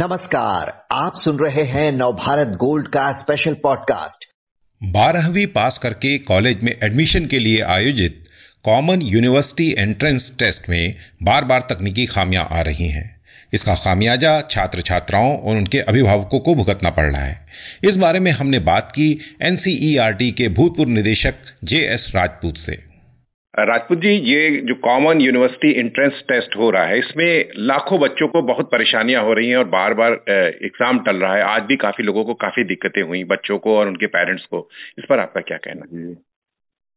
नमस्कार, आप सुन रहे हैं नवभारत गोल्ड का स्पेशल पॉडकास्ट बारहवीं पास करके कॉलेज में एडमिशन के लिए आयोजित कॉमन यूनिवर्सिटी एंट्रेंस टेस्ट में बार बार तकनीकी खामियाँ आ रही हैं। इसका खामियाजा छात्र छात्राओं और उनके अभिभावकों को भुगतना पड़ रहा है। इस बारे में हमने बात की एनसीईआरटी के भूतपूर्व निदेशक जे एस राजपूत से। राजपूत जी, ये जो कॉमन यूनिवर्सिटी एंट्रेंस टेस्ट हो रहा है, इसमें लाखों बच्चों को बहुत परेशानियाँ हो रही हैं और बार बार एग्ज़ाम टल रहा है। आज भी काफ़ी लोगों को काफ़ी दिक्कतें हुई, बच्चों को और उनके पेरेंट्स को। इस पर आपका क्या कहना जी।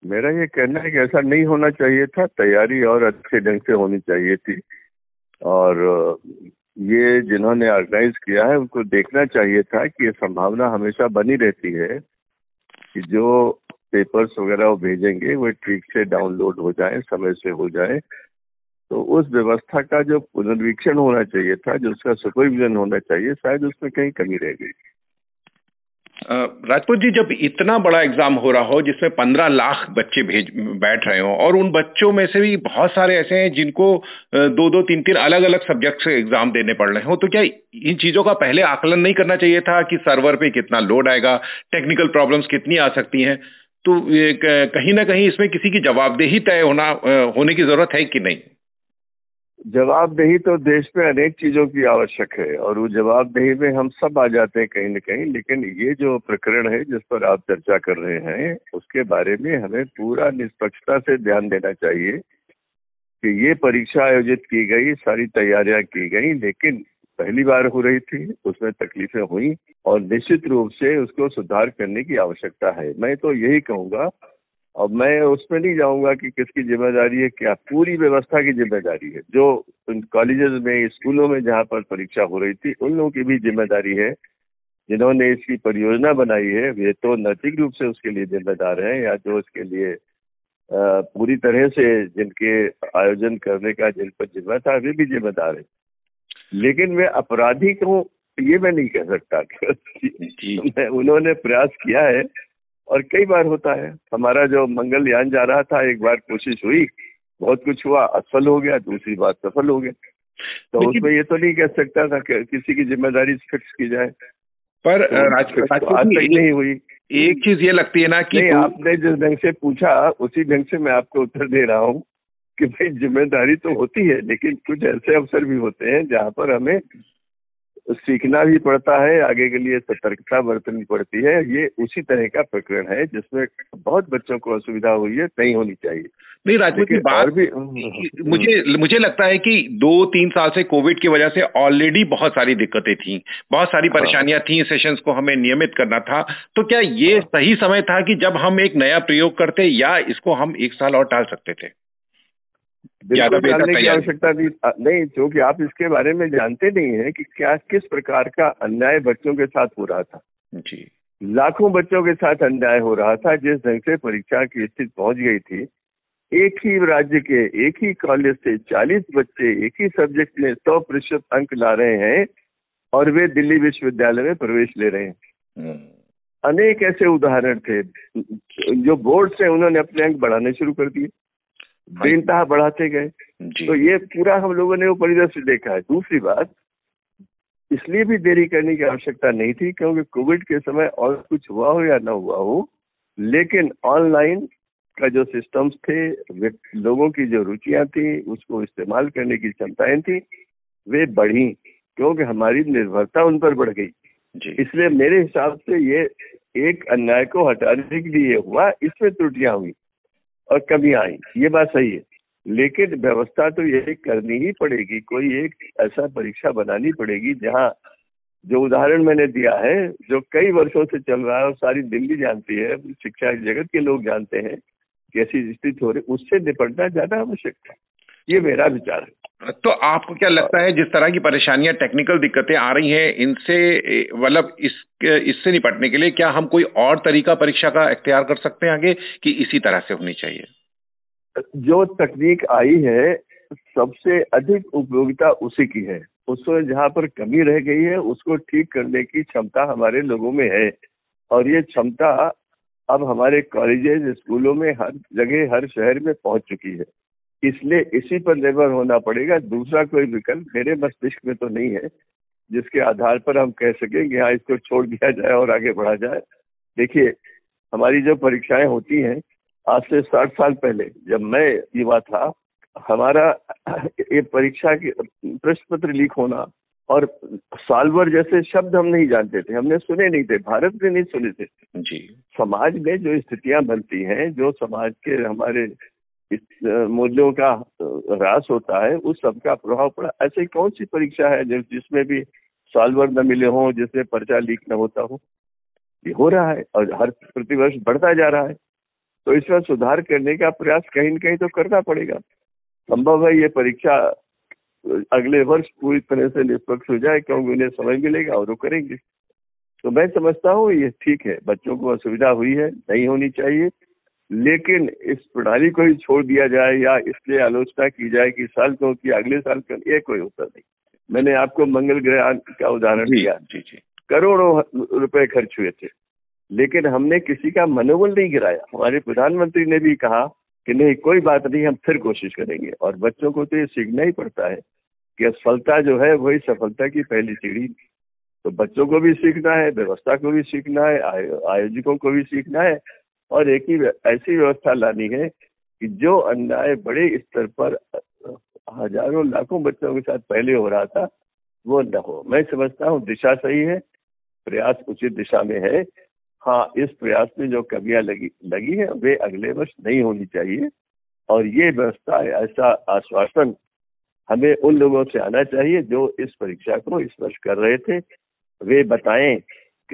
मेरा ये कहना है कि ऐसा नहीं होना चाहिए था, तैयारी और अच्छे ढंग से होनी चाहिए थी। और, ये जिन्होंने ऑर्गेनाइज किया है, उनको देखना चाहिए था कि ये संभावना हमेशा बनी रहती है कि जो पेपर्स वगैरह वो भेजेंगे, वो ठीक से डाउनलोड हो जाए, समय से हो जाए। तो उस व्यवस्था का जो पुनर्वीक्षण होना चाहिए था, जो उसका सुपरविजन होना चाहिए, शायद उसमें कहीं कमी रह गई। राजपूत जी, जब इतना बड़ा एग्ज़ाम हो रहा हो, जिसमें पंद्रह लाख बच्चे भेज, बैठ रहे हो, और उन बच्चों में से भी बहुत सारे ऐसे हैं जिनको दो दो, तीन तीन अलग अलग सब्जेक्ट से एग्ज़ाम देने पड़ रहे हो तो क्या इन चीज़ों का पहले आकलन नहीं करना चाहिए था कि सर्वर पे कितना लोड आएगा टेक्निकल प्रॉब्लम्स कितनी आ सकती हैं? तो कहीं ना कहीं इसमें किसी की जवाबदेही तय होना होने की ज़रूरत है कि नहीं? जवाबदेही तो देश में अनेक चीज़ों की आवश्यक है और वो जवाबदेही में हम सब आ जाते हैं कहीं न कहीं, लेकिन ये जो प्रकरण है जिस पर आप चर्चा कर रहे हैं, उसके बारे में हमें पूरा निष्पक्षता से ध्यान देना चाहिए कि ये परीक्षा आयोजित की गई, सारी तैयारियाँ की गई, लेकिन पहली बार हो रही थी, उसमें तकलीफें हुई और निश्चित रूप से उसको सुधार करने की आवश्यकता है। मैं तो यही कहूँगा, और मैं उसमें नहीं जाऊँगा कि किसकी ज़िम्मेदारी है, क्या पूरी व्यवस्था की ज़िम्मेदारी है। जो कॉलेजेस में, स्कूलों में जहाँ पर परीक्षा हो रही थी, उन लोगों की भी ज़िम्मेदारी है। जिन्होंने इसकी परियोजना बनाई है, वे तो नैतिक रूप से उसके लिए जिम्मेदार हैं या जो इसके लिए पूरी तरह से जिनके आयोजन करने का, जिन पर जिम्मा था वे भी जिम्मेदार है। लेकिन मैं अपराधी को ये मैं नहीं कह सकता कि उन्होंने प्रयास किया है और कई बार होता है। हमारा जो मंगलयान जा रहा था एक बार कोशिश हुई बहुत कुछ हुआ असफल हो गया दूसरी बार सफल हो गया। तो उसमें ये तो नहीं कह सकता था कि किसी की ज़िम्मेदारी फिक्स की जाए। पर तो आज तक नहीं हुई। एक चीज़ ये लगती है ना कि आपने जिस ढंग से पूछा उसी ढंग से मैं आपको उत्तर दे रहा हूँ। कि भाई ज़िम्मेदारी तो होती है लेकिन कुछ ऐसे अवसर भी होते हैं जहाँ पर हमें सीखना भी पड़ता है आगे के लिए सतर्कता बरतनी पड़ती है। ये उसी तरह का प्रकरण है जिसमें बहुत बच्चों को असुविधा हुई है नहीं होनी चाहिए। नहीं राजपूत की बात भी मुझे मुझे लगता है कि दो तीन साल से कोविड की वजह से ऑलरेडी बहुत सारी दिक्कतें थी। बहुत सारी हाँ। परेशानियाँ थी सेशंस को हमें नियमित करना था। तो क्या ये हाँ। सही समय था कि जब हम एक नया प्रयोग करते या इसको हम एक साल और टाल सकते थे? जानने की आवश्यकता थी नहीं क्योंकि आप इसके बारे में जानते नहीं है कि क्या किस प्रकार का अन्याय बच्चों के साथ हो रहा था। जी। लाखों बच्चों के साथ अन्याय हो रहा था जिस ढंग से परीक्षा की स्थिति पहुँच गई थी। एक ही राज्य के एक ही कॉलेज से 40 बच्चे एक ही सब्जेक्ट में 100 प्रतिशत अंक ला रहे हैं और वे दिल्ली विश्वविद्यालय में प्रवेश ले रहे हैं। हम्म। अनेक ऐसे उदाहरण थे जो बोर्ड से उन्होंने अपने अंक बढ़ाने शुरू कर दिए। बेनतहा बढ़ाते गए? तो ये पूरा हम लोगों ने वो परिदृश्य देखा है। दूसरी बात इसलिए भी देरी करने की आवश्यकता नहीं थी क्योंकि कोविड के समय और कुछ हुआ हो या ना हुआ हो लेकिन ऑनलाइन का जो सिस्टम्स थे लोगों की जो रुचियाँ थी उसको इस्तेमाल करने की क्षमताएँ थी वे बढ़ी क्योंकि हमारी निर्भरता उन पर बढ़ गई। इसलिए मेरे हिसाब से ये एक अन्याय को हटाने के लिए हुआ इसमें त्रुटियाँ हुई। और कमी आई। ये बात सही है। लेकिन व्यवस्था तो ये करनी ही पड़ेगी। कोई एक ऐसा परीक्षा बनानी पड़ेगी जहाँ जो उदाहरण मैंने दिया है, जो कई वर्षों से चल रहा है और सारी दिल्ली जानती है, शिक्षा जगत के लोग जानते हैं कैसी स्थिति हो रही, उससे निपटना ज़्यादा आवश्यक है। ये मेरा विचार है। तो आपको क्या लगता है, जिस तरह की परेशानियाँ टेक्निकल दिक्कतें आ रही हैं, इनसे मतलब इस, इससे निपटने के लिए क्या हम कोई और तरीका परीक्षा का इख्तियार कर सकते हैं आगे, कि इसी तरह से होनी चाहिए? जो तकनीक आई है, सबसे अधिक उपयोगिता उसी की है। उसमें जहाँ पर कमी रह गई है, उसको ठीक करने की क्षमता हमारे लोगों में है। और ये क्षमता अब हमारे कॉलेजेस स्कूलों में हर जगह, हर शहर में पहुँच चुकी है। इसलिए इसी पर निर्भर होना पड़ेगा। दूसरा कोई विकल्प मेरे मस्तिष्क में तो नहीं है जिसके आधार पर हम कह सकें कि हाँ इसको छोड़ दिया जाए और आगे बढ़ा जाए। देखिए हमारी जो परीक्षाएँ होती हैं आज से साठ साल पहले जब मैं युवा था हमारा ये परीक्षा के प्रश्न पत्र लीक होना और सालवर जैसे शब्द हम नहीं जानते थे हमने सुने नहीं थे भारत में नहीं सुने थे। जी। समाज में जो स्थितियाँ बनती हैं जो समाज के हमारे मूल्यों का ह्रास होता है, उस सब का प्रभाव पड़ा। ऐसी कौन सी परीक्षा है जिसमें भी सॉल्वर न मिले हों जिसमें पर्चा लीक न होता हो? ये हो रहा है और हर प्रतिवर्ष बढ़ता जा रहा है। तो इसमें सुधार करने का प्रयास कहीं न कहीं तो करना पड़ेगा। संभव है ये परीक्षा अगले वर्ष पूरी तरह से निष्पक्ष हो जाए, क्योंकि उन्हें समय मिलेगा और वो करेंगे। तो मैं समझता हूँ ये ठीक है, बच्चों को असुविधा हुई है, नहीं होनी चाहिए। लेकिन इस प्रणाली को ही छोड़ दिया जाए या इसलिए आलोचना की जाए कि साल को कि अगले साल का ये कोई उत्तर नहीं। मैंने आपको मंगल ग्रह का उदाहरण दिया। जी जी। करोड़ों रुपए खर्च हुए थे। लेकिन हमने किसी का मनोबल नहीं गिराया। हमारे प्रधानमंत्री ने भी कहा कि नहीं कोई बात नहीं हम फिर कोशिश करेंगे। और बच्चों को तो ये सीखना ही पड़ता है कि असफलता जो है वही सफलता की पहली सीढ़ी। तो बच्चों को भी सीखना है व्यवस्था को भी सीखना है आयोजकों को भी सीखना है। और एक ही ऐसी व्यवस्था लानी है कि जो अन्याय बड़े स्तर पर, हज़ारों लाखों बच्चों के साथ पहले हो रहा था, वो न हो। मैं समझता हूँ दिशा सही है, प्रयास उचित दिशा में है। हाँ इस प्रयास में जो कमियाँ लगी लगी है, वे अगले वर्ष नहीं होनी चाहिए। और ये व्यवस्था, ऐसा आश्वासन हमें उन लोगों से आना चाहिए जो इस परीक्षा को इस वर्ष कर रहे थे। वे बताएँ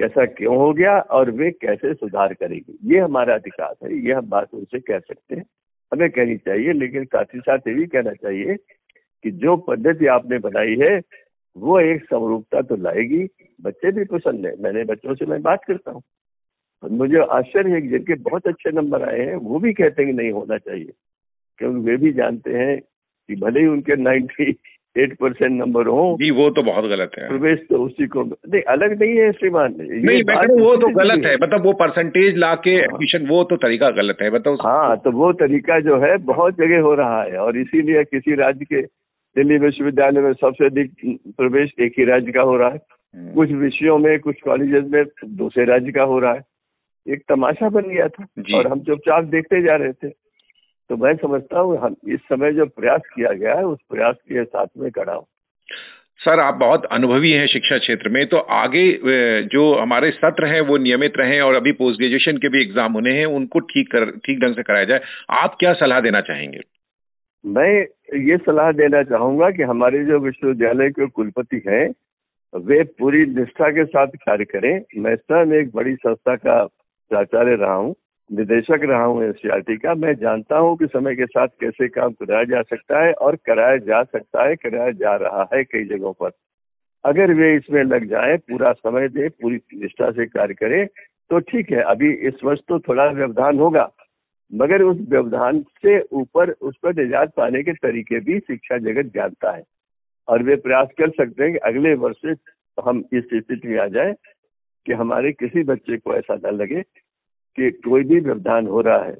कैसा क्यों हो गया और वे कैसे सुधार करेंगे। ये हमारा अधिकार है, ये हम बात उनसे कह सकते हैं। हमें कहनी चाहिए, लेकिन साथ ही साथ ये भी कहना चाहिए कि जो पद्धति आपने बनाई है, वो एक समरूपता तो लाएगी। बच्चे भी पसंद है। मैंने बच्चों से मैं बात करता हूँ। मुझे आश्चर्य है जिनके बहुत अच्छे नंबर आए हैं, वो भी कहते हैं कि नहीं होना चाहिए। क्योंकि वे भी जानते हैं कि भले ही उनके नाइन्टी एट परसेंट नंबर हो। जी वो तो बहुत गलत है। प्रवेश तो उसी को नहीं अलग नहीं है श्रीमान। नहीं मैं वो तो गलत है। मतलब वो परसेंटेज ला के एडमिशन। वो तो तरीका गलत है बताओ हाँ तो वो तरीका जो है बहुत जगह हो रहा है। और इसीलिए किसी राज्य के दिल्ली विश्वविद्यालय में सबसे अधिक प्रवेश एक ही राज्य का हो रहा है। हम्म। कुछ विषयों में कुछ कॉलेजेस में दूसरे राज्य का हो रहा है। एक तमाशा बन गया था। और हम चुपचाप देखते जा रहे थे तो मैं समझता हूँ इस समय जो प्रयास किया गया है उस प्रयास के साथ में खड़ा हूँ। सर आप बहुत अनुभवी हैं शिक्षा क्षेत्र में तो आगे जो हमारे सत्र हैं वो नियमित रहें और अभी पोस्ट ग्रेजुएशन के भी एग्ज़ाम होने हैं उनको ठीक कर ठीक ढंग से कराया जाए। आप क्या सलाह देना चाहेंगे? मैं ये सलाह देना चाहूँगा कि हमारे जो विश्वविद्यालय के कुलपति हैं वे पूरी निष्ठा के साथ कार्य करें। मैं स्वयं एक बड़ी संस्था का प्राचार्य रहा हूँ। निदेशक रहा हूँ एनसीआरटी का। मैं जानता हूँ कि समय के साथ कैसे काम कराया जा सकता है और कराया जा सकता है, कराया जा रहा है कई जगहों पर। अगर वे इसमें लग जाए, पूरा समय दे, पूरी निष्ठा से कार्य करें तो ठीक है, अभी इस वर्ष तो थोड़ा व्यवधान होगा, मगर उस व्यवधान से ऊपर उस पर निजात पाने के तरीके भी शिक्षा जगत जानता है। और वे प्रयास कर सकते हैं कि अगले वर्ष से हम इस स्थिति में आ जाए कि हमारे किसी बच्चे को ऐसा न लगे कि कोई भी व्यवधान हो रहा है।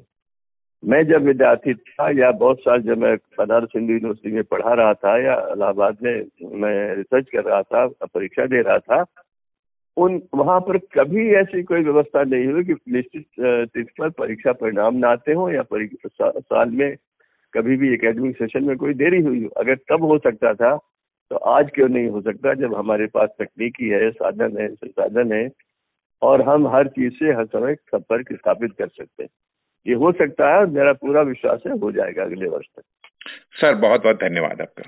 मैं जब विद्यार्थी था या बहुत साल जब मैं बनारस हिंदू यूनिवर्सिटी में पढ़ा रहा था या इलाहाबाद में मैं रिसर्च कर रहा था परीक्षा दे रहा था उन वहाँ पर कभी ऐसी कोई व्यवस्था नहीं हुई कि निश्चित तिथि पर परीक्षा परिणाम न आते हो या सा, साल में कभी भी एकेडमिक सेशन में कोई देरी हुई हो। अगर तब हो सकता था तो आज क्यों नहीं हो सकता जब हमारे पास तकनीकी है साधन है संसाधन है और हम हर चीज़ से हर समय संपर्क स्थापित कर सकते हैं। ये हो सकता है मेरा पूरा विश्वास है, हो जाएगा अगले वर्ष तक। सर बहुत बहुत धन्यवाद आपका।